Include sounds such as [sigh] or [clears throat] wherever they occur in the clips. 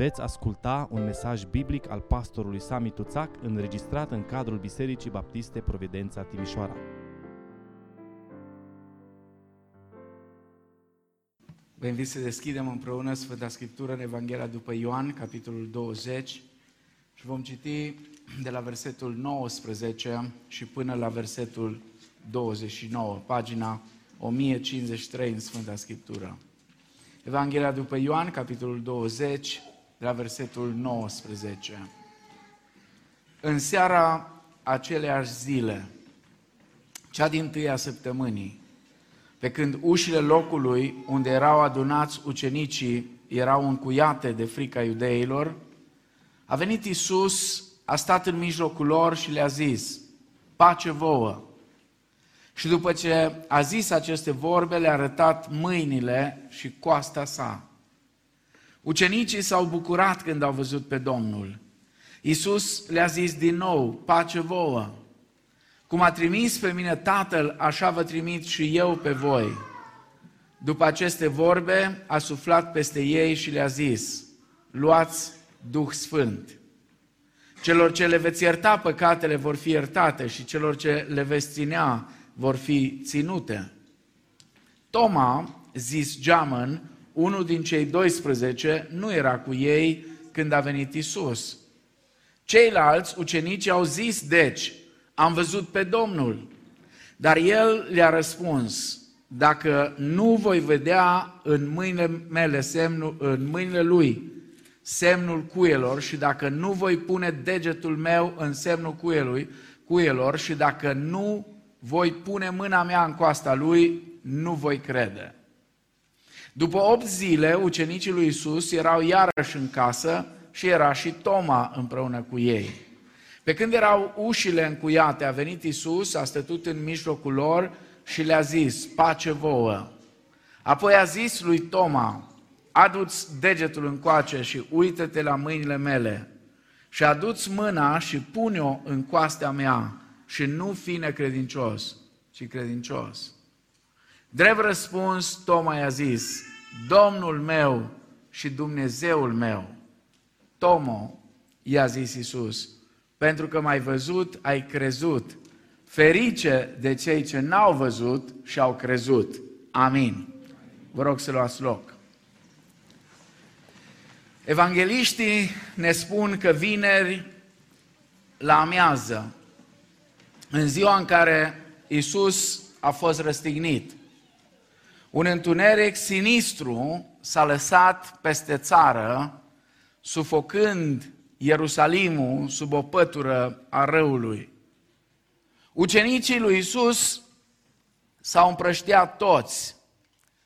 Veți asculta un mesaj biblic al pastorului Sami Tuțac înregistrat în cadrul Bisericii Baptiste Providența Timișoara. Vă invit să deschidem împreună Sfânta Scriptură în Evanghelia după Ioan, capitolul 20 și vom citi de la versetul 19 și până la versetul 29, pagina 1053 în Sfânta Scriptură. Evanghelia după Ioan, capitolul 20, de la versetul 19. În seara aceleași zile, cea din tâia săptămânii, pe când ușile locului unde erau adunați ucenicii erau încuiate de frica iudeilor, a venit Isus, a stat în mijlocul lor și le-a zis, pace vouă. Și după ce a zis aceste vorbe, le-a arătat mâinile și coasta sa. Ucenicii s-au bucurat când au văzut pe Domnul. Iisus le-a zis din nou, pace vouă. Cum a trimis pe mine Tatăl, așa vă trimit și eu pe voi. După aceste vorbe, a suflat peste ei și le-a zis, luați Duh Sfânt. Celor ce le veți ierta păcatele vor fi iertate și celor ce le veți ținea vor fi ținute. Toma, zis Geamăn, unul din cei 12, nu era cu ei când a venit Isus. Ceilalți ucenici au zis, deci, am văzut pe Domnul. Dar el le-a răspuns, dacă nu voi vedea în mâinile mele semnul, în mâinile lui semnul cuielor și dacă nu voi pune degetul meu în semnul cuielui, cuielor și dacă nu voi pune mâna mea în coasta lui, nu voi crede. După opt zile, ucenicii lui Isus erau iarăși în casă și era și Toma împreună cu ei. Pe când erau ușile încuiate, a venit Isus, a stătut în mijlocul lor și le-a zis, pace vouă. Apoi a zis lui Toma, adu-ți degetul încoace și uită-te la mâinile mele și adu-ți mâna și pune-o în coastea mea și nu fi necredincios, ci credincios. Drept răspuns, Toma i-a zis, Domnul meu și Dumnezeul meu. Tomo, i-a zis Isus, pentru că m-ai văzut, ai crezut. Ferice de cei ce n-au văzut și au crezut. Amin. Vă rog să luați loc. Evangeliștii ne spun că vineri la amiază, în ziua în care Isus a fost răstignit, un întuneric sinistru s-a lăsat peste țară, sufocând Ierusalimul sub o pătură a răului. Ucenicii lui Isus s-au împrăștiat toți,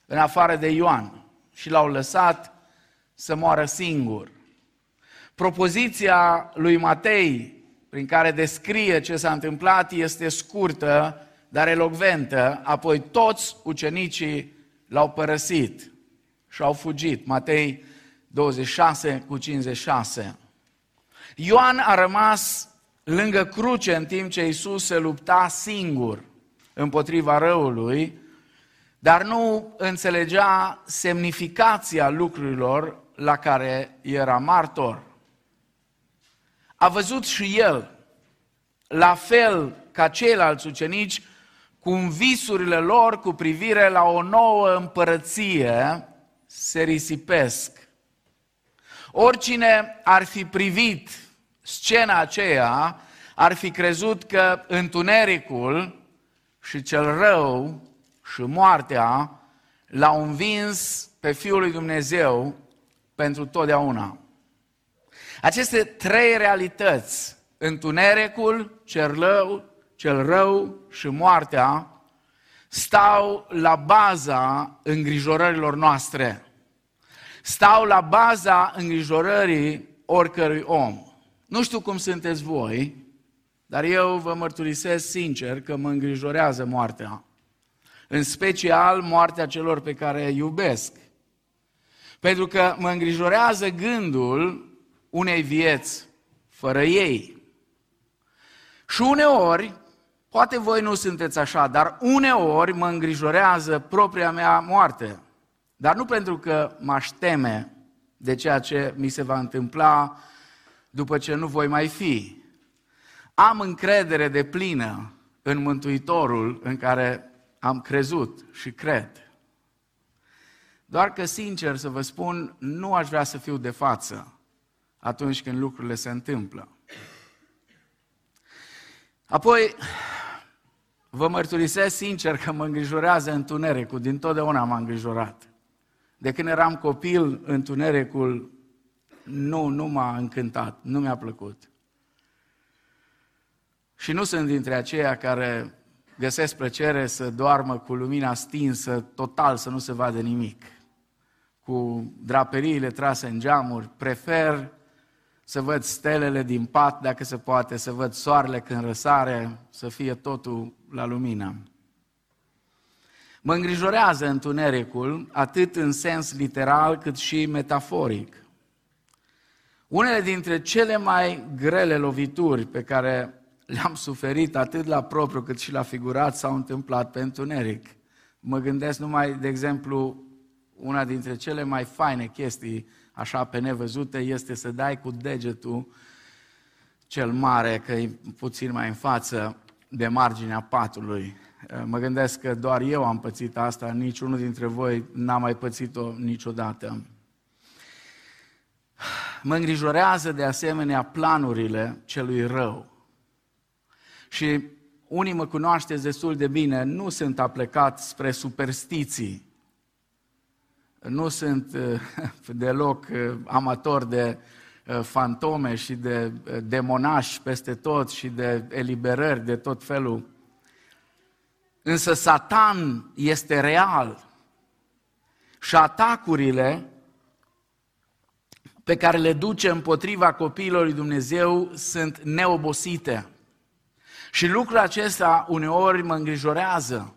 în afară de Ioan, și l-au lăsat să moară singur. Propoziția lui Matei, prin care descrie ce s-a întâmplat, este scurtă, dar elocventă. Apoi toți ucenicii l-au părăsit și au fugit. Matei 26 cu 56. Ioan a rămas lângă cruce în timp ce Isus se lupta singur împotriva răului, dar nu înțelegea semnificația lucrurilor la care era martor. A văzut și el, la fel ca ceilalți ucenici, cum visurile lor cu privire la o nouă împărăție se risipesc. Oricine ar fi privit scena aceea, ar fi crezut că întunericul și cel rău și moartea l-au învins pe Fiul lui Dumnezeu pentru totdeauna. Aceste trei realități, întunericul, cel rău cel rău și moartea stau la baza îngrijorărilor noastre. Stau la baza îngrijorării oricărui om. Nu știu cum sunteți voi, dar eu vă mărturisesc sincer că mă îngrijorează moartea. În special moartea celor pe care îi iubesc. Pentru că mă îngrijorează gândul unei vieți fără ei. Și uneori Poate voi nu sunteți așa, dar uneori mă îngrijorează propria mea moarte. Dar nu pentru că m-aș teme de ceea ce mi se va întâmpla după ce nu voi mai fi. Am încredere de plină în Mântuitorul în care am crezut și cred. Doar că, sincer să vă spun, nu aș vrea să fiu de față atunci când lucrurile se întâmplă. Apoi, vă mărturisesc sincer că mă îngrijorează întunericul, din totdeauna m-a îngrijorat. De când eram copil, întunericul nu, nu m-a încântat, nu mi-a plăcut. Și nu sunt dintre aceia care găsesc plăcere să doarmă cu lumina stinsă, total să nu se vadă nimic. Cu draperiile trase în geamuri, prefer să văd stelele din pat, dacă se poate, să văd soarele când răsare, să fie totul la lumină. Mă îngrijorează întunericul, atât în sens literal cât și metaforic. Unele dintre cele mai grele lovituri pe care le-am suferit atât la propriu cât și la figurat s-au întâmplat pe întuneric. Mă gândesc numai, de exemplu, una dintre cele mai faine chestii, așa pe nevăzute, este să dai cu degetul cel mare, că e puțin mai în față, de marginea patului. Mă gândesc că doar eu am pățit asta, niciunul dintre voi n-a mai pățit-o niciodată. [sighs] Mă îngrijorează de asemenea planurile celui rău. Și unii mă cunoașteți destul de bine, nu sunt aplecat spre superstiții. Nu sunt uh, [laughs] deloc uh, amator de uh, fantome și de demonași peste tot și de eliberări de tot felul. Însă Satan este real și atacurile pe care le duce împotriva copiilor lui Dumnezeu sunt neobosite. Și lucrul acesta uneori mă îngrijorează,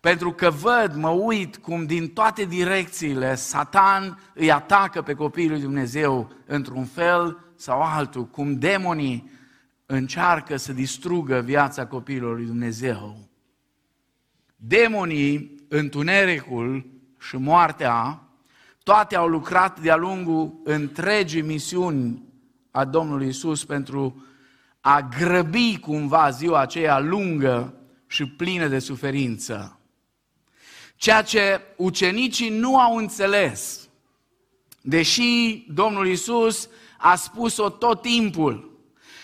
pentru că văd, mă uit cum din toate direcțiile Satan îi atacă pe copiii lui Dumnezeu într-un fel sau altul, cum demonii încearcă să distrugă viața copiilor lui Dumnezeu. Demonii, întunericul și moartea, toate au lucrat de-a lungul întregii misiuni a Domnului Isus pentru a grăbi cumva ziua aceea lungă și plină de suferință. Ceea ce ucenicii nu au înțeles, deși Domnul Isus a spus-o tot timpul,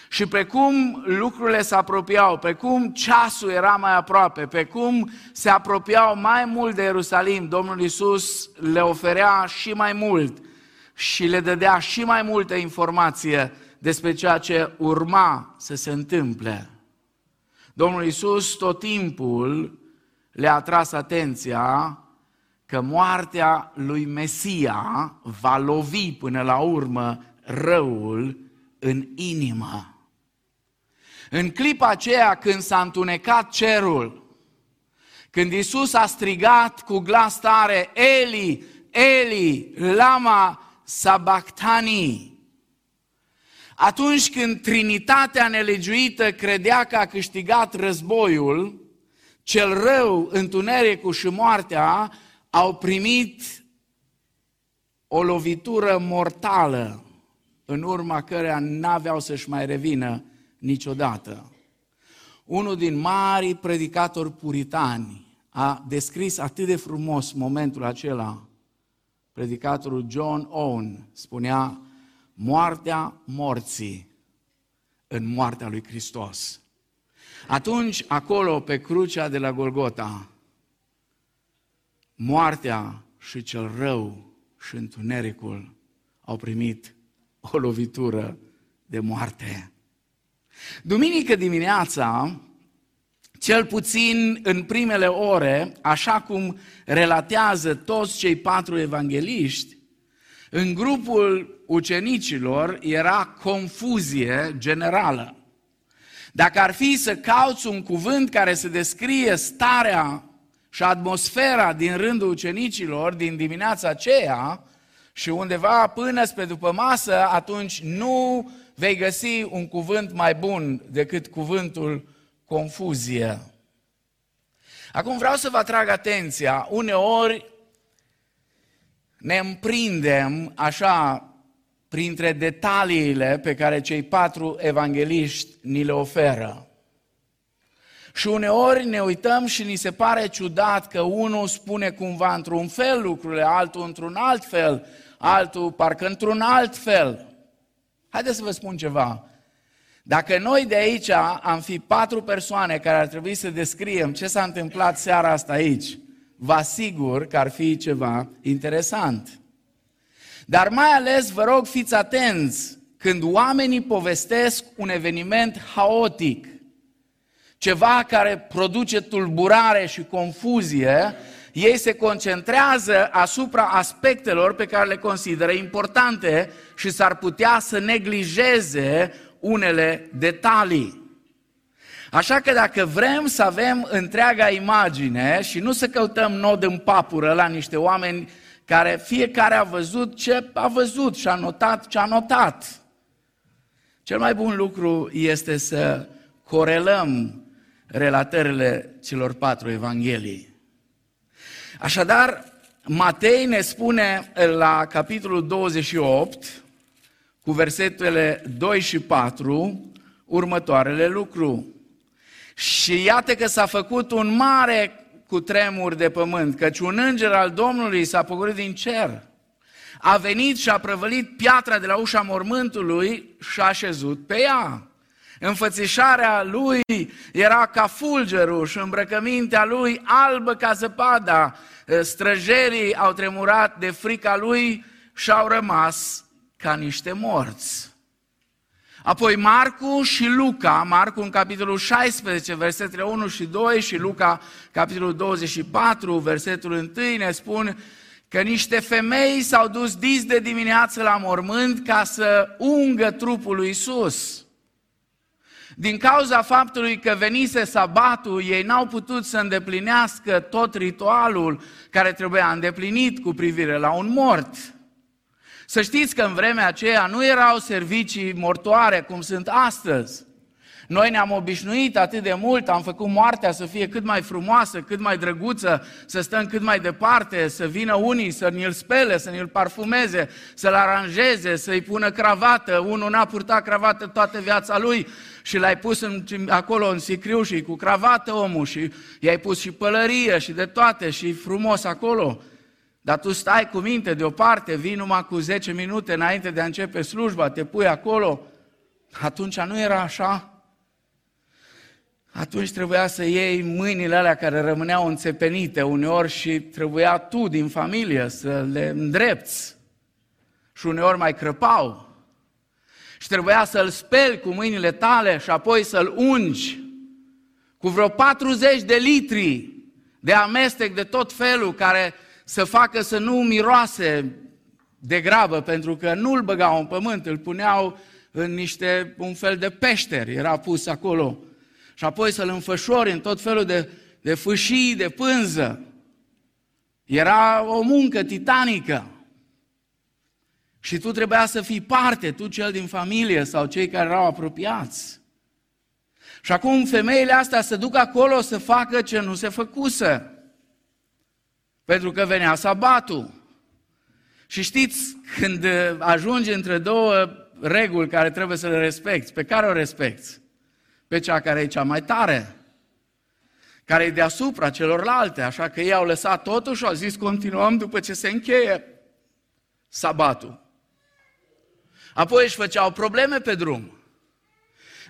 și pe cum lucrurile se apropiau, pe cum ceasul era mai aproape, pe cum se apropiau mai mult de Ierusalim, Domnul Isus le oferea și mai mult și le dădea și mai multă informație despre ceea ce urma să se întâmple. Domnul Isus tot timpul le-a tras atenția că moartea lui Mesia va lovi până la urmă răul în inimă. În clipa aceea când s-a întunecat cerul, când Isus a strigat cu glas tare, Eli, Eli, lama sabactani, atunci când Trinitatea nelegiuită credea că a câștigat războiul, cel rău, întunericul și moartea au primit o lovitură mortală în urma căreia n-aveau să-și mai revină niciodată. Unul din mari predicatori puritani a descris atât de frumos momentul acela. Predicatorul John Owen spunea, moartea morții în moartea lui Hristos. Atunci, acolo, pe crucea de la Golgota, moartea și cel rău și întunericul au primit o lovitură de moarte. Duminică dimineața, cel puțin în primele ore, așa cum relatează toți cei patru evangeliști, în grupul ucenicilor era confuzie generală. Dacă ar fi să cauți un cuvânt care să descrie starea și atmosfera din rândul ucenicilor din dimineața aceea și undeva până spre după masă, atunci nu vei găsi un cuvânt mai bun decât cuvântul confuzie. Acum vreau să vă atrag atenția, uneori ne împrindem așa printre detaliile pe care cei patru evangeliști ni le oferă. Și uneori ne uităm și ni se pare ciudat că unul spune cumva într-un fel lucrurile, altul într-un alt fel, altul parcă într-un alt fel. Haideți să vă spun ceva. Dacă noi de aici am fi patru persoane care ar trebui să descriem ce s-a întâmplat seara asta aici, vă asigur că ar fi ceva interesant. Dar mai ales vă rog fiți atenți când oamenii povestesc un eveniment haotic, ceva care produce tulburare și confuzie, ei se concentrează asupra aspectelor pe care le consideră importante și s-ar putea să neglijeze unele detalii. Așa că dacă vrem să avem întreaga imagine și nu să căutăm nod în papură la niște oameni care fiecare a văzut ce a văzut și a notat ce a notat, cel mai bun lucru este să corelăm relatările celor patru evanghelii. Așadar, Matei ne spune la capitolul 28, cu versetele 2 și 4, următoarele lucru. Și iată că s-a făcut un mare cutremur de pământ, căci un înger al Domnului s-a pogorât din cer. A venit și a prăvălit piatra de la ușa mormântului și a așezut pe ea. Înfățișarea lui era ca fulgerul și îmbrăcămintea lui albă ca zăpada. Străjerii au tremurat de frica lui și au rămas ca niște morți. Apoi Marcu și Luca, Marcu în capitolul 16, versetele 1 și 2 și Luca, capitolul 24, versetul 1, ne spun că niște femei s-au dus dis de dimineață la mormânt ca să ungă trupul lui Isus. Din cauza faptului că venise sabatul, ei n-au putut să îndeplinească tot ritualul care trebuia îndeplinit cu privire la un mort. Să știți că în vremea aceea nu erau servicii mortoare cum sunt astăzi. Noi ne-am obișnuit atât de mult, am făcut moartea să fie cât mai frumoasă, cât mai drăguță, să stăm cât mai departe, să vină unii să ne-l spele, să ne-l parfumeze, să-l aranjeze, să-i pună cravată. Unul n-a purtat cravată toată viața lui și l-ai pus în, acolo în sicriu și cu cravată omul și i-ai pus și pălărie și de toate și frumos acolo. Dar tu stai cu minte deoparte, vii numai cu 10 minute înainte de a începe slujba, te pui acolo. Atunci nu era așa. Atunci trebuia să iei mâinile alea care rămâneau înțepenite uneori și trebuia tu din familie să le îndrepți. Și uneori mai crăpau. Și trebuia să-l speli cu mâinile tale și apoi să-l ungi cu vreo 40 de litri de amestec de tot felul care să facă să nu miroase de grabă, pentru că nu îl băgau în pământ, îl puneau în niște, un fel de peșteri, era pus acolo. Și apoi să-l înfășori în tot felul de, de fâșii, de pânză. Era o muncă titanică. Și tu trebuia să fii parte, tu cel din familie sau cei care erau apropiați. Și acum femeile astea se duc acolo să facă ce nu se făcuse. Pentru că venea sabatul. Și știți, când ajungi între două reguli care trebuie să le respecti, pe care o respecti? Pe cea care e cea mai tare, care e deasupra celorlalte, așa că ei au lăsat totul și au zis continuăm după ce se încheie sabatul. Apoi își făceau probleme pe drum.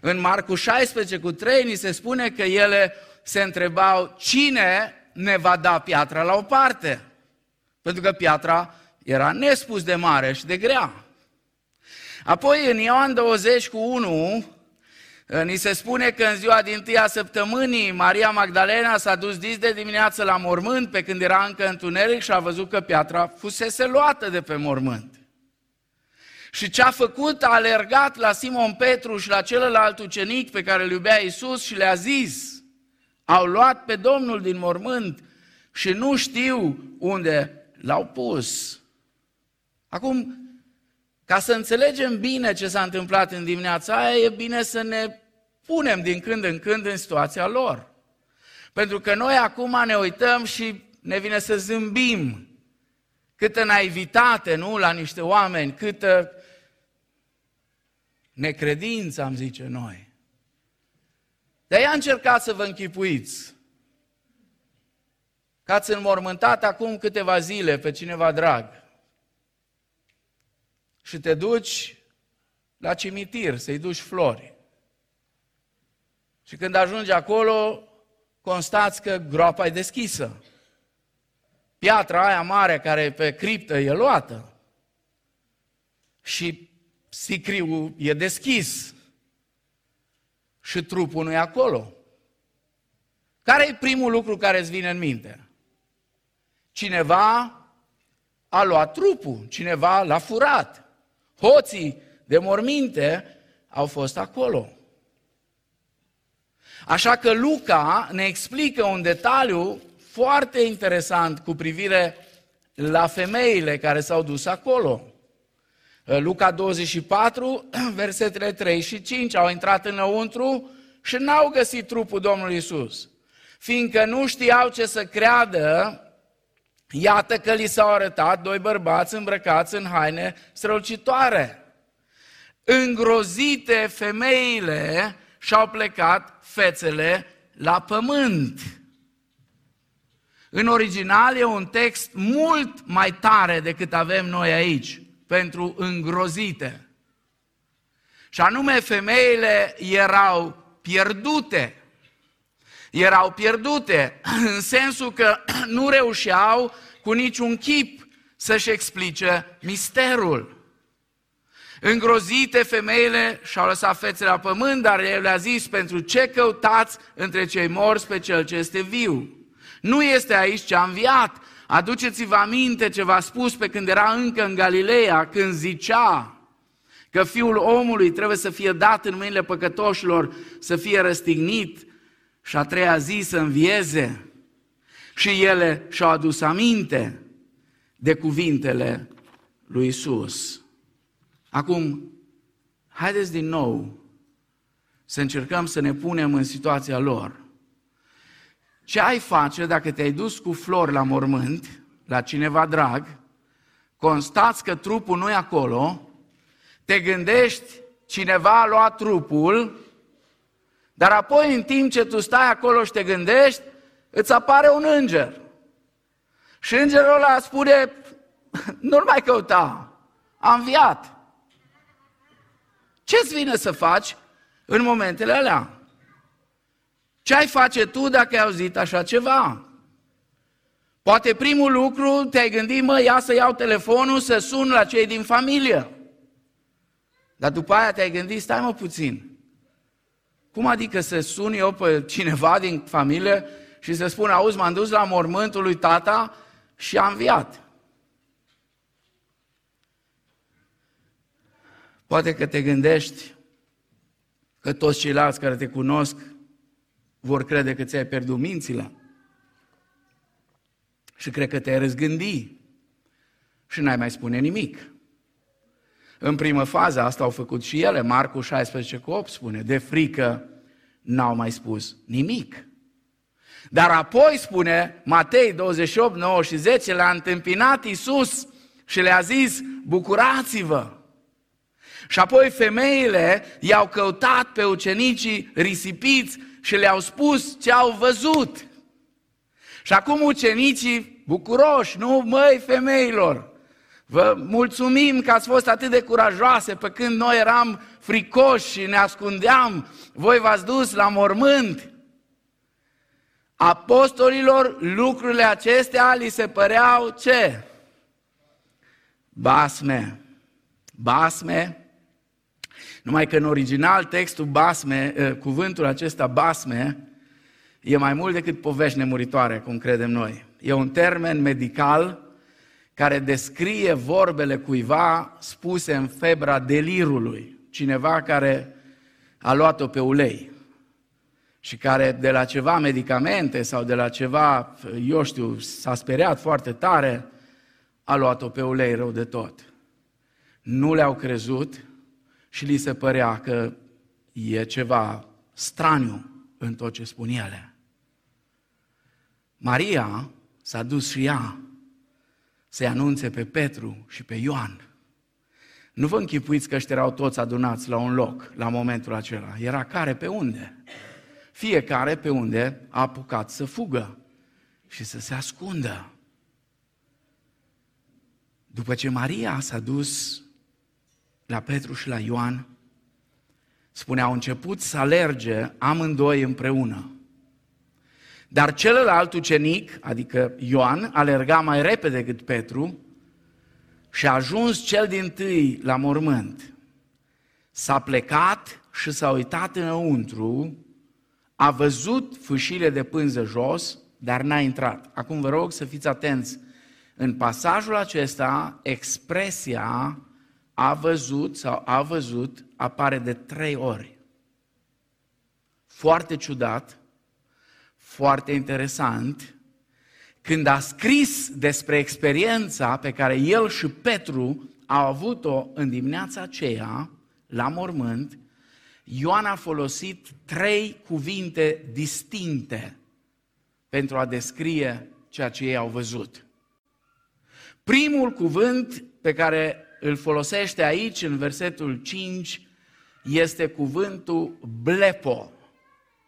În Marcu 16 cu 3 ni se spune că ele se întrebau cine ne va da piatra la o parte. Pentru că piatra era nespus de mare și de grea. Apoi în Ioan 20 cu 1 ni se spune că în ziua din tâia săptămânii Maria Magdalena s-a dus dis de dimineață la mormânt pe când era încă întuneric și a văzut că piatra fusese luată de pe mormânt. Și ce a făcut? A alergat la Simon Petru și la celălalt ucenic pe care îl iubea Iisus și le-a zis – au luat pe Domnul din mormânt și nu știu unde l-au pus. Acum, ca să înțelegem bine ce s-a întâmplat în dimineața aia, e bine să ne punem din când în când în situația lor. Pentru că noi acum ne uităm și ne vine să zâmbim câtă naivitate, nu, la niște oameni, câtă necredință, am zice noi. De aia încercat să vă închipuiți că ați înmormântat acum câteva zile pe cineva drag și te duci la cimitir să-i duci flori. Și când ajungi acolo, constați că groapa e deschisă. Piatra aia mare care e pe criptă e luată. Și sicriul e deschis. Și trupul nu e acolo. Care e primul lucru care îți vine în minte? Cineva a luat trupul, cineva l-a furat. Hoții de morminte au fost acolo. Așa că Luca ne explică un detaliu foarte interesant cu privire la femeile care s-au dus acolo. Luca 24, [clears throat] versetele 3 și 5, au intrat înăuntru și n-au găsit trupul Domnului Isus. Fiindcă nu știau ce să creadă, iată că li s-au arătat doi bărbați îmbrăcați în haine strălucitoare. Îngrozite femeile și-au plecat fețele la pământ. În original e un text mult mai tare decât avem noi aici, pentru îngrozite. Și anume, femeile erau pierdute. Erau pierdute [clears throat] în sensul că [clears throat] nu reușeau cu niciun chip să-și explice misterul. Îngrozite femeile și-au lăsat fețele la pământ, dar el le-a zis, pentru ce căutați între cei morți pe cel ce este viu? Nu este aici ce a înviat. Aduceți-vă aminte ce v-a spus pe când era încă în Galileea, când zicea că fiul omului trebuie să fie dat în mâinile păcătoșilor, să fie răstignit și a treia zi să învieze. Și ele și-au adus aminte de cuvintele lui Isus. Acum, haideți din nou să încercăm să ne punem în situația lor. Ce ai face dacă te-ai dus cu flori la mormânt, la cineva drag, constați că trupul nu e acolo, te gândești, cineva a luat trupul, dar apoi în timp ce tu stai acolo și te gândești, îți apare un înger. Și îngerul ăla spune, [laughs] nu-l mai căuta, a înviat. Ce-ți vine să faci în momentele alea? Ce ai face tu dacă ai auzit așa ceva? Poate primul lucru te-ai gândit, mă, ia să iau telefonul, să sun la cei din familie. Dar după aia te-ai gândit, stai mă puțin. Cum adică să sun eu pe cineva din familie și să spun, auzi, m-am dus la mormântul lui tata și am înviat. Poate că te gândești că toți ceilalți care te cunosc vor crede că ți-ai pierdut mințile. Și cred că te-ai răzgândi și n-ai mai spune nimic. În primă fază asta au făcut și ele. Marcu 16 cu 8 spune, de frică n-au mai spus nimic. Dar apoi spune Matei 28, 9 și 10, le-a întâmpinat Iisus și le-a zis, bucurați-vă! Și apoi femeile i-au căutat pe ucenicii risipiți și le-au spus ce au văzut. Și acum ucenicii bucuroși, nu măi femeilor, vă mulțumim că ați fost atât de curajoase pe când noi eram fricoși și ne ascundeam, voi v-ați dus la mormânt. Apostolilor lucrurile acestea li se păreau ce? Basme. Basme numai că în original textul basme, ă, cuvântul acesta basme, e mai mult decât povești nemuritoare, cum credem noi. E un termen medical care descrie vorbele cuiva spuse în febra delirului. Cineva care a luat-o pe ulei și care de la ceva medicamente sau de la ceva, eu știu, s-a speriat foarte tare, a luat-o pe ulei rău de tot. Nu le-au crezut, și li se părea că e ceva straniu în tot ce spun ele. Maria s-a dus și ea să-i anunțe pe Petru și pe Ioan. Nu vă închipuiți că ăștia erau toți adunați la un loc la momentul acela. Era care pe unde? Fiecare pe unde a apucat să fugă și să se ascundă. După ce Maria s-a dus la Petru și la Ioan, spune, au început să alerge amândoi împreună. Dar celălalt ucenic, adică Ioan, alerga mai repede decât Petru și a ajuns cel din tâi la mormânt. S-a plecat și s-a uitat înăuntru, a văzut fâșile de pânză jos, dar n-a intrat. Acum vă rog să fiți atenți. În pasajul acesta, expresia a văzut sau a văzut apare de trei ori. Foarte ciudat, foarte interesant, când a scris despre experiența pe care el și Petru au avut-o în dimineața aceea, la mormânt, Ioan a folosit trei cuvinte distincte pentru a descrie ceea ce ei au văzut. Primul cuvânt pe care îl folosește aici, în versetul 5, este cuvântul blepo.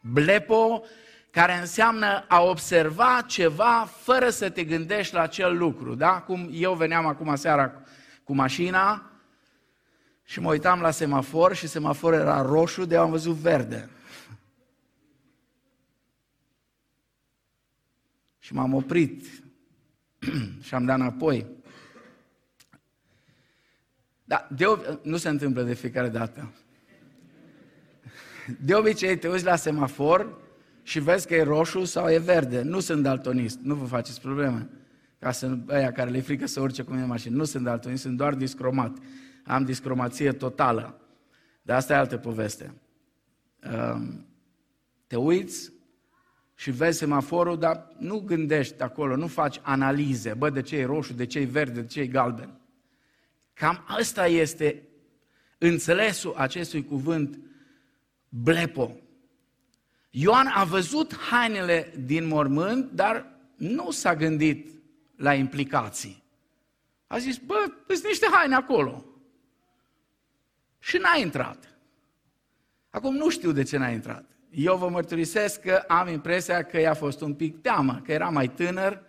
Blepo care înseamnă a observa ceva fără să te gândești la acel lucru. Da? Cum eu veneam acum seara cu mașina și mă uitam la semafor și semafor era roșu, de am văzut verde. Și m-am oprit [clears throat] și am dat înapoi. Da, de, nu se întâmplă de fiecare dată. De obicei te uiți la semafor și vezi că e roșu sau e verde. Nu sunt daltonist, nu vă faceți probleme. Ca să aia care le frică să urce cu mine în mașină. Nu sunt daltonist, sunt doar discromat. Am discromație totală. Dar asta e altă poveste. Um, te uiți și vezi semaforul, dar nu gândești acolo, nu faci analize. Bă, de ce e roșu, de ce e verde, de ce e galben. Cam asta este înțelesul acestui cuvânt blepo. Ioan a văzut hainele din mormânt, dar nu s-a gândit la implicații. A zis, bă, sunt niște haine acolo. Și n-a intrat. Acum nu știu de ce n-a intrat. Eu vă mărturisesc că am impresia că i-a fost un pic teamă, că era mai tânăr.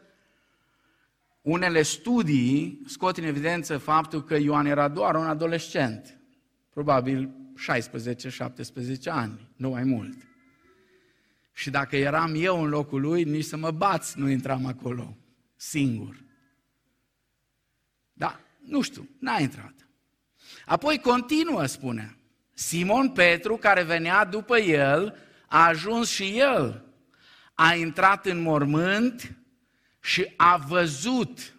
Unele studii scot în evidență faptul că Ioan era doar un adolescent, probabil 16-17 ani, nu mai mult. Și dacă eram eu în locul lui, nici să mă bați nu intram acolo, singur. Da, nu știu, n-a intrat. Apoi continuă, spune, Simon Petru, care venea după el, a ajuns și el. A intrat în mormânt și a văzut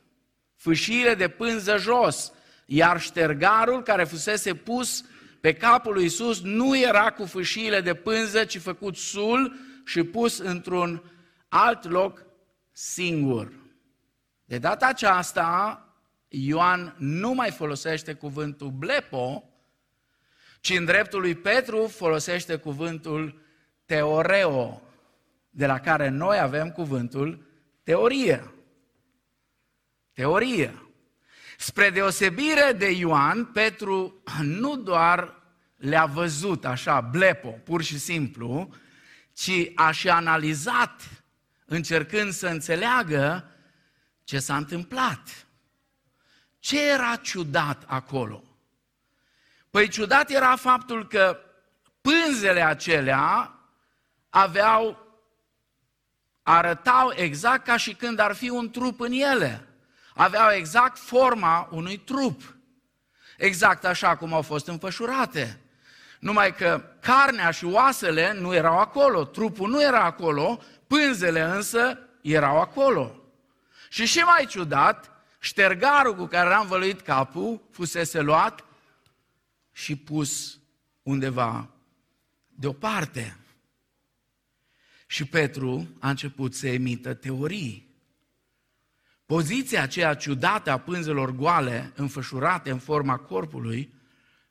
fâșiile de pânză jos, iar ștergarul care fusese pus pe capul lui Isus nu era cu fâșiile de pânză, ci făcut sul și pus într-un alt loc singur. De data aceasta, Ioan nu mai folosește cuvântul blepo, ci în dreptul lui Petru folosește cuvântul teoreo, de la care noi avem cuvântul teorie. Teorie. Spre deosebire de Ioan, Petru nu doar le-a văzut așa, blepo, pur și simplu, ci a și analizat, încercând să înțeleagă ce s-a întâmplat. Ce era ciudat acolo? Păi ciudat era faptul că pânzele acelea aveau, arătau exact ca și când ar fi un trup în ele. Aveau exact forma unui trup. Exact așa cum au fost înfășurate. Numai că carnea și oasele nu erau acolo, trupul nu era acolo, pânzele însă erau acolo. Și și mai ciudat, ștergarul cu care am învăluit capul fusese luat și pus undeva deoparte. Și Petru a început să emită teorii. Poziția aceea ciudată a pânzelor goale, înfășurate în forma corpului,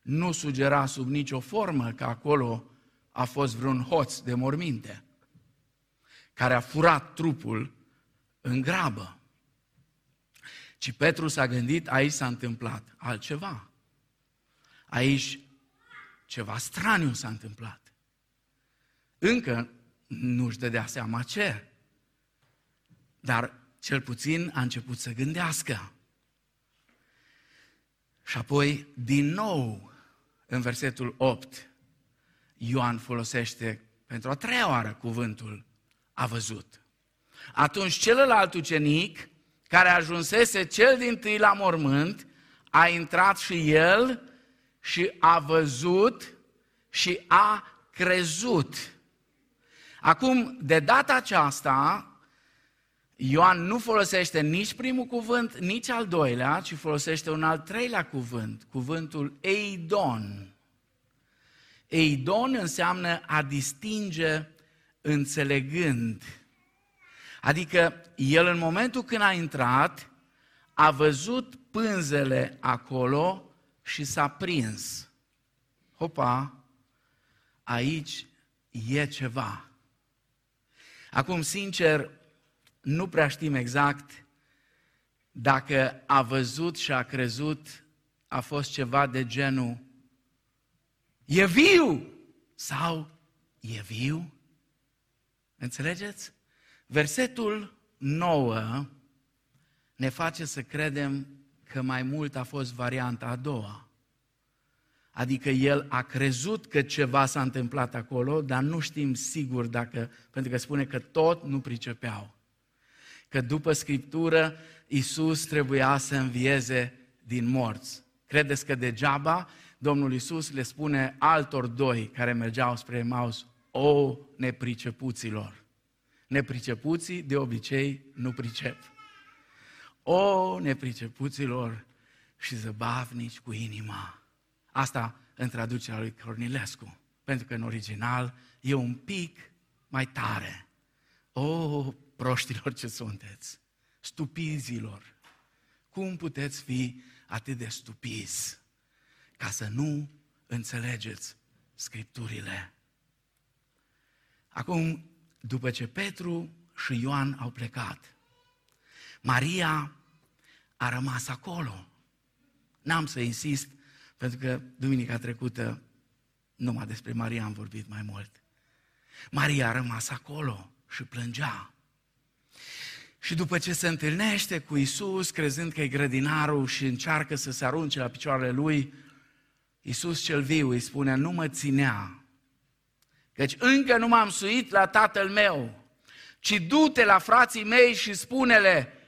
nu sugera sub nicio formă că acolo a fost vreun hoț de morminte care a furat trupul în grabă. Ci Petru s-a gândit, aici s-a întâmplat altceva. Aici ceva straniu s-a întâmplat. Încă nu-și dădea seama ce. Dar cel puțin a început să gândească. Și apoi, din nou, în versetul 8, Ioan folosește pentru a treia oară cuvântul a văzut. Atunci celălalt ucenic, care ajunsese cel din tâi la mormânt, a intrat și el și a văzut și a crezut. Acum, de data aceasta, Ioan nu folosește nici primul cuvânt, nici al doilea, ci folosește un al treilea cuvânt, cuvântul eidon. Eidon înseamnă a distinge înțelegând. Adică el în momentul când a intrat, a văzut pânzele acolo și s-a prins. Hopa, aici e ceva. Acum, sincer, nu prea știm exact dacă a văzut și a crezut a fost ceva de genul e viu sau e viu? Înțelegeți? Versetul 9 ne face să credem că mai mult a fost varianta a doua. Adică el a crezut că ceva s-a întâmplat acolo, dar nu știm sigur dacă, pentru că spune că tot nu pricepeau. Că după Scriptură, Iisus trebuia să învieze din morți. Credeți că degeaba Domnul Iisus le spune altor doi care mergeau spre Maus, o nepricepuților. Nepricepuții de obicei nu pricep. O nepricepuților și zăbavnici cu inima. Asta în traducerea lui Cornilescu, pentru că în original e un pic mai tare. O, proștilor ce sunteți, stupizilor, cum puteți fi atât de stupizi ca să nu înțelegeți Scripturile? Acum, după ce Petru și Ioan au plecat, Maria a rămas acolo. N-am să insist pentru că duminica trecută numai despre Maria am vorbit mai mult. Maria a rămas acolo și plângea. Și după ce se întâlnește cu Isus, crezând că e grădinarul și încearcă să se arunce la picioarele lui, Isus cel viu îi spune, nu mă ținea, căci încă nu m-am suit la tatăl meu, ci du-te la frații mei și spune-le,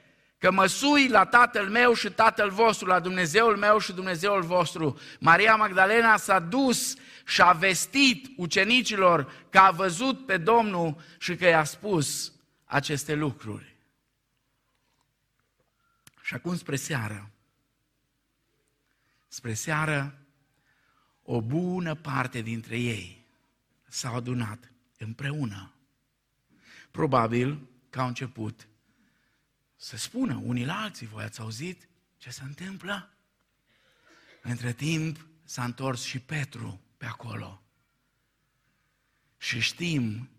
că mă sui la tatăl meu și tatăl vostru, la Dumnezeul meu și Dumnezeul vostru. Maria Magdalena s-a dus și a vestit ucenicilor că a văzut pe Domnul și că i-a spus aceste lucruri. Și acum spre seară, spre seară, o bună parte dintre ei s-au adunat împreună. Probabil că au început să spună unii la alții, voi ați auzit ce se întâmplă? Între timp s-a întors și Petru pe acolo. Și știm,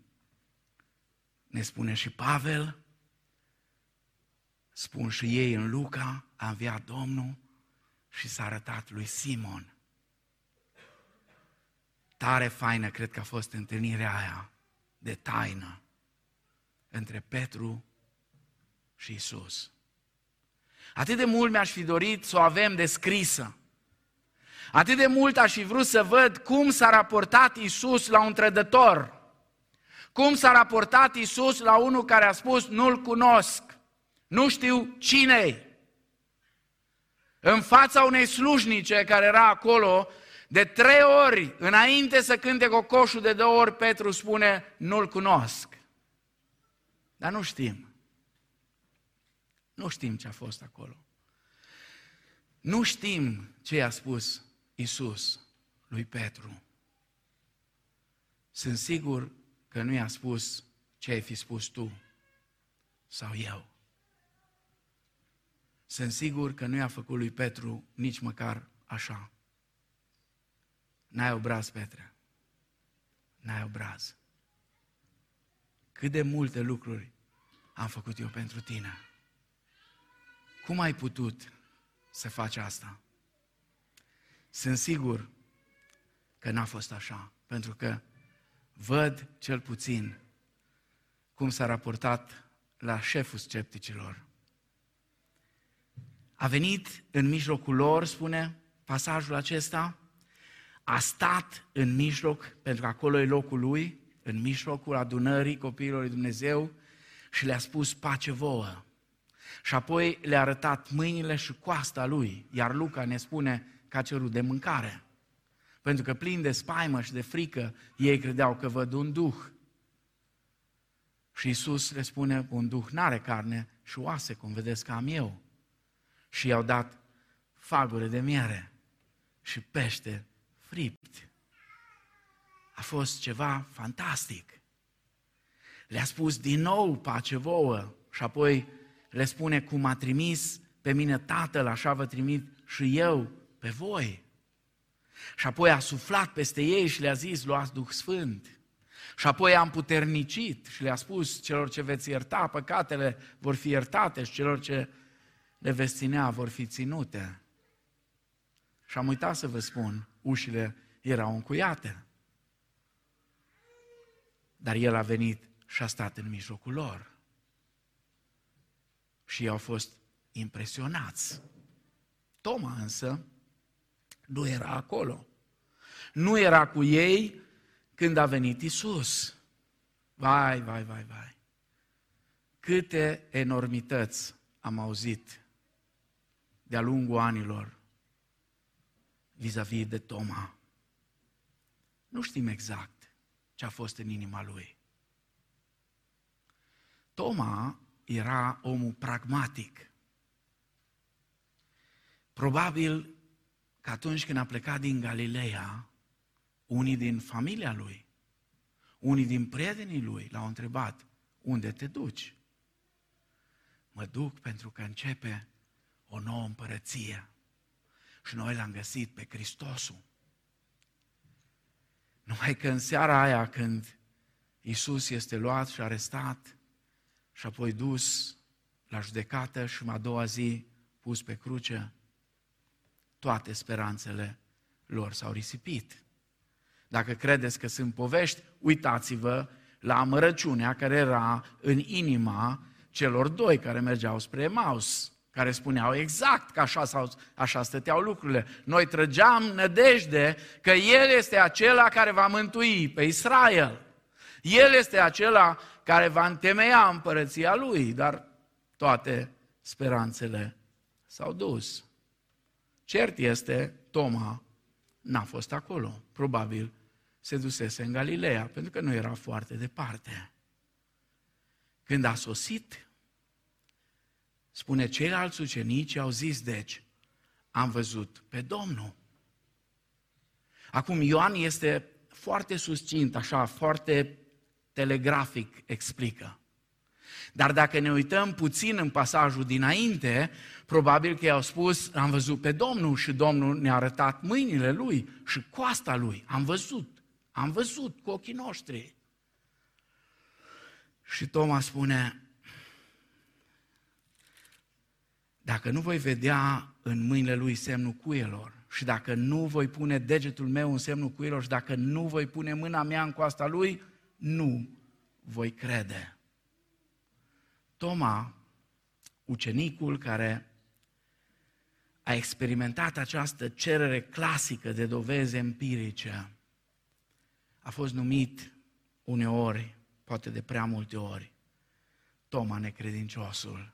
ne spune și Pavel, spun și ei în Luca, a înviat Domnul și s-a arătat lui Simon. Tare faină cred că a fost întâlnirea aia de taină între Petru și Isus. Atât de mult mi-aș fi dorit să o avem descrisă. Atât de mult aș fi vrut să văd cum s-a raportat Isus la un trădător. Cum s-a raportat Isus la unul care a spus, nu-l cunosc, nu știu cine În fața unei slujnice care era acolo, de trei ori, înainte să cânte cocoșul de două ori, Petru spune, nu-l cunosc. Dar nu știm. Nu știm ce a fost acolo. Nu știm ce i-a spus Isus lui Petru. Sunt sigur că nu i-a spus ce ai fi spus tu sau eu. Sunt sigur că nu i-a făcut lui Petru nici măcar așa. N-ai obraz, Petre. N-ai obraz. Cât de multe lucruri am făcut eu pentru tine Cum ai putut să faci asta? Sunt sigur că n-a fost așa, pentru că văd cel puțin cum s-a raportat la șeful scepticilor. A venit în mijlocul lor, spune pasajul acesta, a stat în mijloc, pentru că acolo e locul lui, în mijlocul adunării copiilor lui Dumnezeu și le-a spus pace vouă. Și apoi le-a arătat mâinile și coasta lui, iar Luca ne spune că a cerut de mâncare. Pentru că plin de spaimă și de frică, ei credeau că văd un duh. Și Isus le spune, un duh n-are carne și oase, cum vedeți că am eu. Și i-au dat fagure de miere și pește fript. A fost ceva fantastic. Le-a spus din nou pace vouă și apoi le spune cum a trimis pe mine Tatăl, așa vă trimit și eu pe voi. Și apoi a suflat peste ei și le-a zis, luați Duh Sfânt. Și apoi a împuternicit și le-a spus, celor ce veți ierta păcatele vor fi iertate și celor ce le veți ținea vor fi ținute. Și am uitat să vă spun, ușile erau încuiate. Dar el a venit și a stat în mijlocul lor. Și ei au fost impresionați. Toma însă nu era acolo. Nu era cu ei când a venit Isus. Vai, vai, vai, vai. Câte enormități am auzit de-a lungul anilor vis-a-vis de Toma. Nu știm exact ce a fost în inima lui. Toma era omul pragmatic. Probabil că atunci când a plecat din Galileea, unii din familia lui, unii din prietenii lui l-au întrebat, unde te duci? Mă duc pentru că începe o nouă împărăție. Și noi l-am găsit pe Hristosul. Numai că în seara aia când Isus este luat și arestat și apoi dus la judecată și a doua zi pus pe cruce, toate speranțele lor s-au risipit. Dacă credeți că sunt povești, uitați-vă la amărăciunea care era în inima celor doi care mergeau spre Maus, care spuneau exact că așa, sau, așa stăteau lucrurile. Noi trăgeam nădejde că El este acela care va mântui pe Israel. El este acela care va întemeia împărăția Lui, dar toate speranțele s-au dus. Cert este, Toma n-a fost acolo. Probabil se dusese în Galileea, pentru că nu era foarte departe. Când a sosit, spune, ceilalți ucenici au zis, deci, am văzut pe Domnul. Acum, Ioan este foarte susțint, așa, foarte telegrafic explică. Dar dacă ne uităm puțin în pasajul dinainte, probabil că i-au spus, am văzut pe Domnul și Domnul ne-a arătat mâinile lui și coasta lui. Am văzut, am văzut cu ochii noștri. Și Toma spune, dacă nu voi vedea în mâinile lui semnul cuielor și dacă nu voi pune degetul meu în semnul cuielor și dacă nu voi pune mâna mea în coasta lui, nu voi crede. Toma, ucenicul care a experimentat această cerere clasică de doveze empirice, a fost numit uneori, poate de prea multe ori, Toma necredinciosul.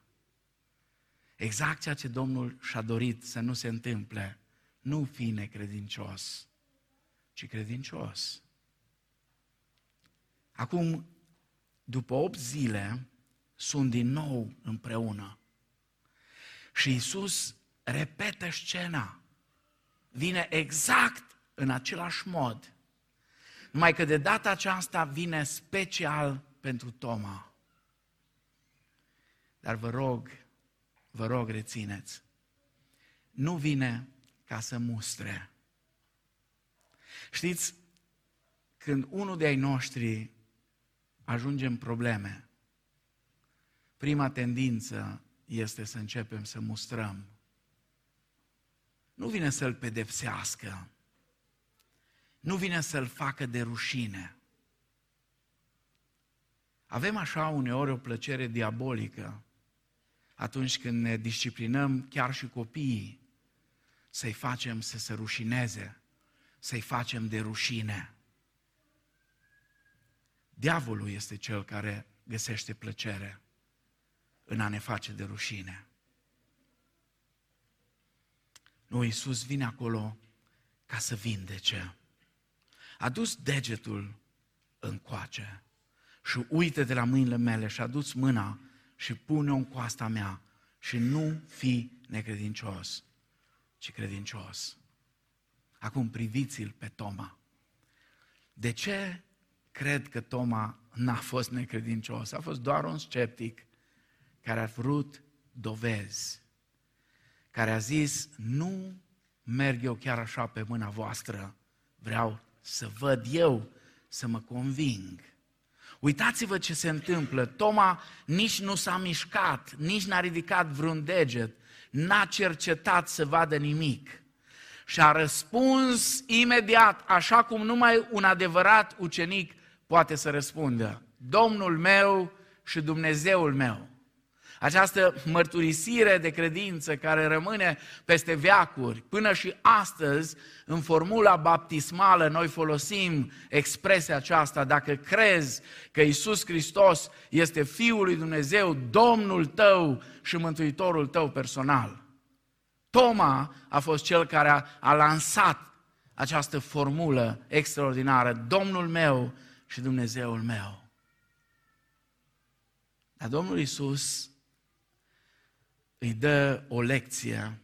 Exact ceea ce Domnul și-a dorit să nu se întâmple. Nu fi necredincios, ci credincios. Acum, după 8 zile, sunt din nou împreună. Și Isus repetă scena. Vine exact în același mod. Numai că de data aceasta vine special pentru Toma. Dar vă rog, vă rog, rețineți. Nu vine ca să mustre. Știți, când unul de ai noștri ajunge în probleme, prima tendință este să începem să mustrăm. Nu vine să-l pedepsească, nu vine să-l facă de rușine. Avem așa uneori o plăcere diabolică atunci când ne disciplinăm chiar și copiii, să-i facem să se rușineze, să-i facem de rușine. Diavolul este cel care găsește plăcere în a ne face de rușine. Nu, Iisus vine acolo ca să vindece. A dus degetul în coace și uite de la mâinile mele și a dus mâna și pune-o în coasta mea și nu fi necredincios, ci credincios. Acum priviți-l pe Toma. De ce cred că Toma n-a fost necredincios? A fost doar un sceptic care a vrut dovezi, care a zis, nu merg eu chiar așa pe mâna voastră, vreau să văd eu, să mă conving. Uitați-vă ce se întâmplă. Toma nici nu s-a mișcat, nici n-a ridicat vreun deget, n-a cercetat să vadă nimic. Și a răspuns imediat, așa cum numai un adevărat ucenic poate să răspundă. Domnul meu și Dumnezeul meu. Această mărturisire de credință care rămâne peste veacuri, până și astăzi, în formula baptismală, noi folosim expresia aceasta, dacă crezi că Isus Hristos este Fiul lui Dumnezeu, Domnul tău și Mântuitorul tău personal. Toma a fost cel care a, a lansat această formulă extraordinară, Domnul meu și Dumnezeul meu. Dar Domnul Isus îi dă o lecție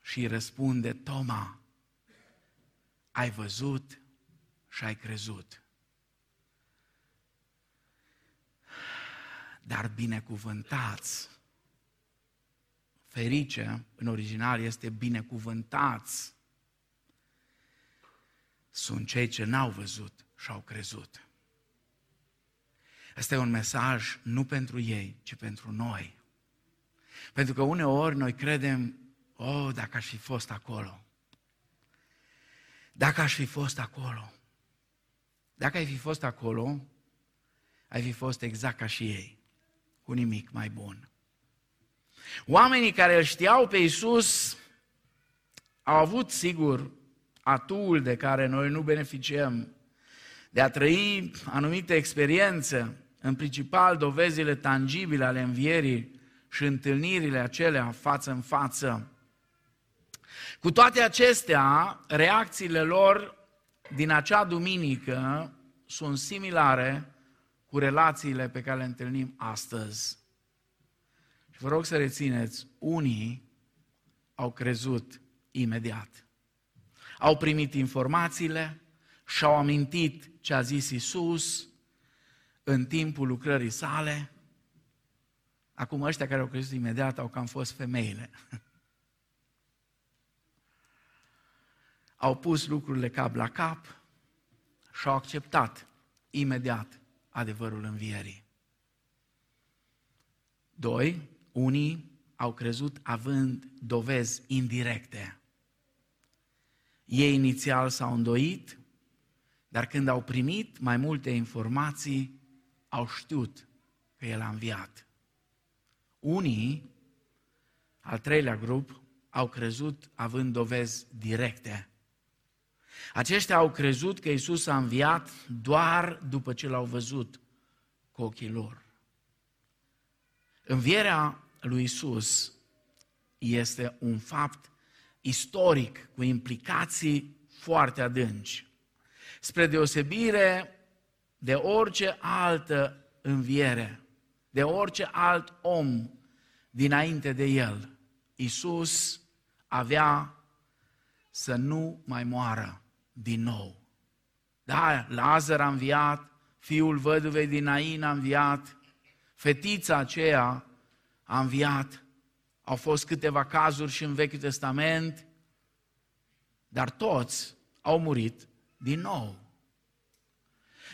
și îi răspunde, Toma, ai văzut și ai crezut. Dar binecuvântați, ferice în original este binecuvântați, sunt cei ce n-au văzut și au crezut. Este un mesaj nu pentru ei, ci pentru noi. Pentru că uneori noi credem, oh, dacă aș fi fost acolo. Dacă aș fi fost acolo. Dacă ai fi fost acolo, ai fi fost exact ca și ei, cu nimic mai bun. Oamenii care îl știau pe Iisus au avut, sigur, atul de care noi nu beneficiem, de a trăi anumite experiențe, în principal dovezile tangibile ale învierii și întâlnirile acelea față în față. Cu toate acestea, reacțiile lor din acea duminică sunt similare cu relațiile pe care le întâlnim astăzi. Și vă rog să rețineți, unii au crezut imediat. Au primit informațiile și-au amintit ce a zis Isus în timpul lucrării sale Acum ăștia care au crezut imediat au cam fost femeile. au pus lucrurile cap la cap și au acceptat imediat adevărul învierii. Doi, unii au crezut având dovezi indirecte. Ei inițial s-au îndoit, dar când au primit mai multe informații, au știut că El a înviat. Unii, al treilea grup, au crezut având dovezi directe. Aceștia au crezut că Isus a înviat doar după ce l-au văzut cu ochii lor. Învierea lui Isus este un fapt istoric cu implicații foarte adânci. Spre deosebire de orice altă înviere, de orice alt om dinainte de el. Isus avea să nu mai moară din nou. Da, Lazar a înviat, fiul văduvei din Nain a înviat, fetița aceea a înviat, au fost câteva cazuri și în Vechiul Testament, dar toți au murit din nou.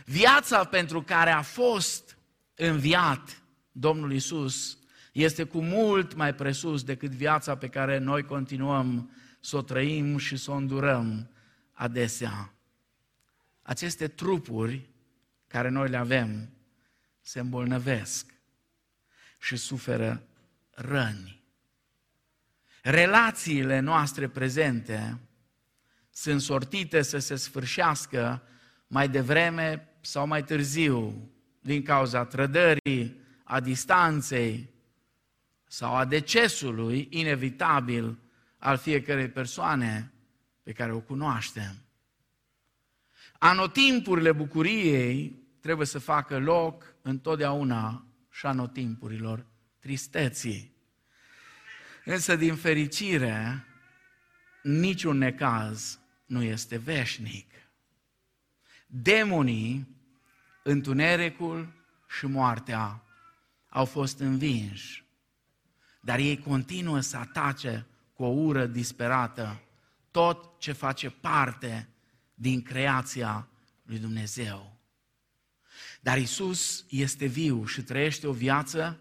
Viața pentru care a fost înviat Domnul Isus este cu mult mai presus decât viața pe care noi continuăm să o trăim și să o îndurăm adesea. Aceste trupuri care noi le avem se îmbolnăvesc și suferă răni. Relațiile noastre prezente sunt sortite să se sfârșească mai devreme sau mai târziu din cauza trădării, a distanței sau a decesului inevitabil al fiecărei persoane pe care o cunoaștem. Anotimpurile bucuriei trebuie să facă loc întotdeauna și anotimpurilor tristeții. Însă, din fericire, niciun necaz nu este veșnic. Demonii, întunericul și moartea au fost învinși, dar ei continuă să atace cu o ură disperată tot ce face parte din creația lui Dumnezeu. Dar Isus este viu și trăiește o viață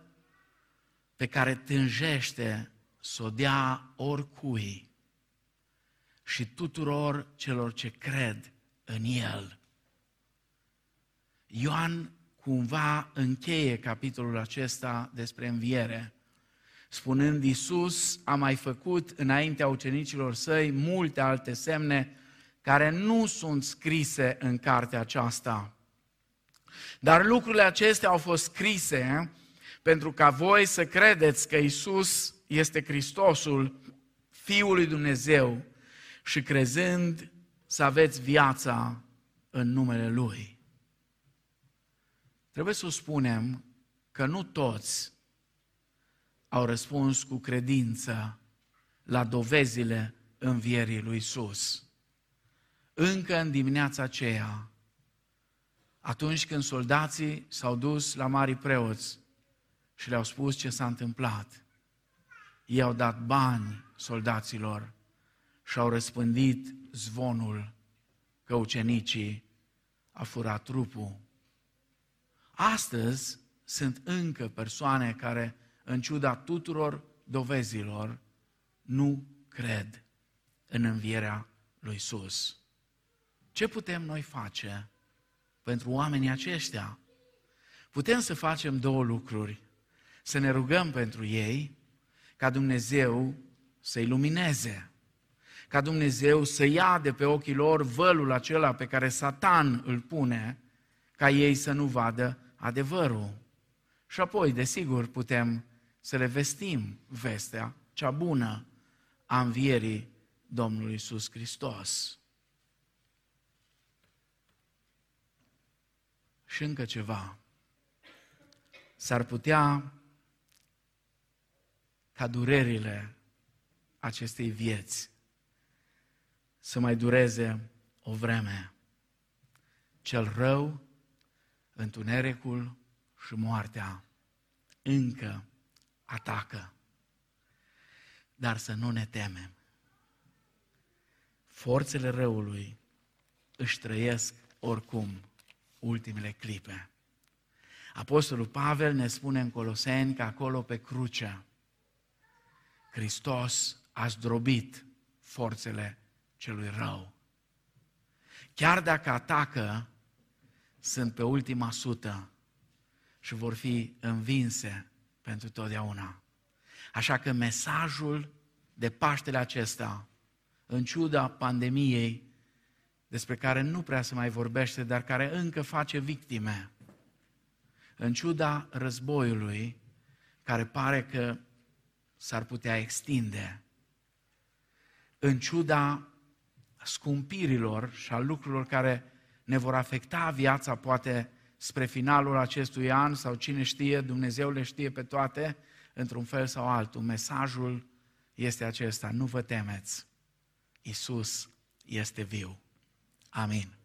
pe care tânjește să o dea oricui și tuturor celor ce cred în El. Ioan cumva încheie capitolul acesta despre înviere, spunând Iisus a mai făcut înaintea ucenicilor săi multe alte semne care nu sunt scrise în cartea aceasta. Dar lucrurile acestea au fost scrise pentru ca voi să credeți că Isus este Hristosul, Fiul lui Dumnezeu, și crezând să aveți viața în numele Lui. Trebuie să spunem că nu toți au răspuns cu credință la dovezile învierii lui Isus. Încă în dimineața aceea, atunci când soldații s-au dus la mari preoți și le-au spus ce s-a întâmplat, ei au dat bani soldaților și au răspândit zvonul că ucenicii a furat trupul. Astăzi sunt încă persoane care, în ciuda tuturor dovezilor, nu cred în învierea lui Isus. Ce putem noi face pentru oamenii aceștia? Putem să facem două lucruri. Să ne rugăm pentru ei, ca Dumnezeu să-i lumineze ca Dumnezeu să ia de pe ochii lor vălul acela pe care Satan îl pune, ca ei să nu vadă adevărul. Și apoi, desigur, putem să le vestim vestea cea bună a învierii Domnului Isus Hristos. Și încă ceva. S-ar putea ca durerile acestei vieți să mai dureze o vreme. Cel rău, întunericul și moartea încă atacă. Dar să nu ne temem. Forțele răului își trăiesc oricum ultimele clipe. Apostolul Pavel ne spune în Coloseni că acolo pe cruce Hristos a zdrobit forțele celui rău. Chiar dacă atacă, sunt pe ultima sută și vor fi învinse pentru totdeauna. Așa că mesajul de Paștele acesta, în ciuda pandemiei, despre care nu prea se mai vorbește, dar care încă face victime, în ciuda războiului, care pare că s-ar putea extinde, în ciuda scumpirilor și a lucrurilor care ne vor afecta viața, poate spre finalul acestui an sau cine știe, Dumnezeu le știe pe toate, într-un fel sau altul. Mesajul este acesta, nu vă temeți, Isus este viu. Amin.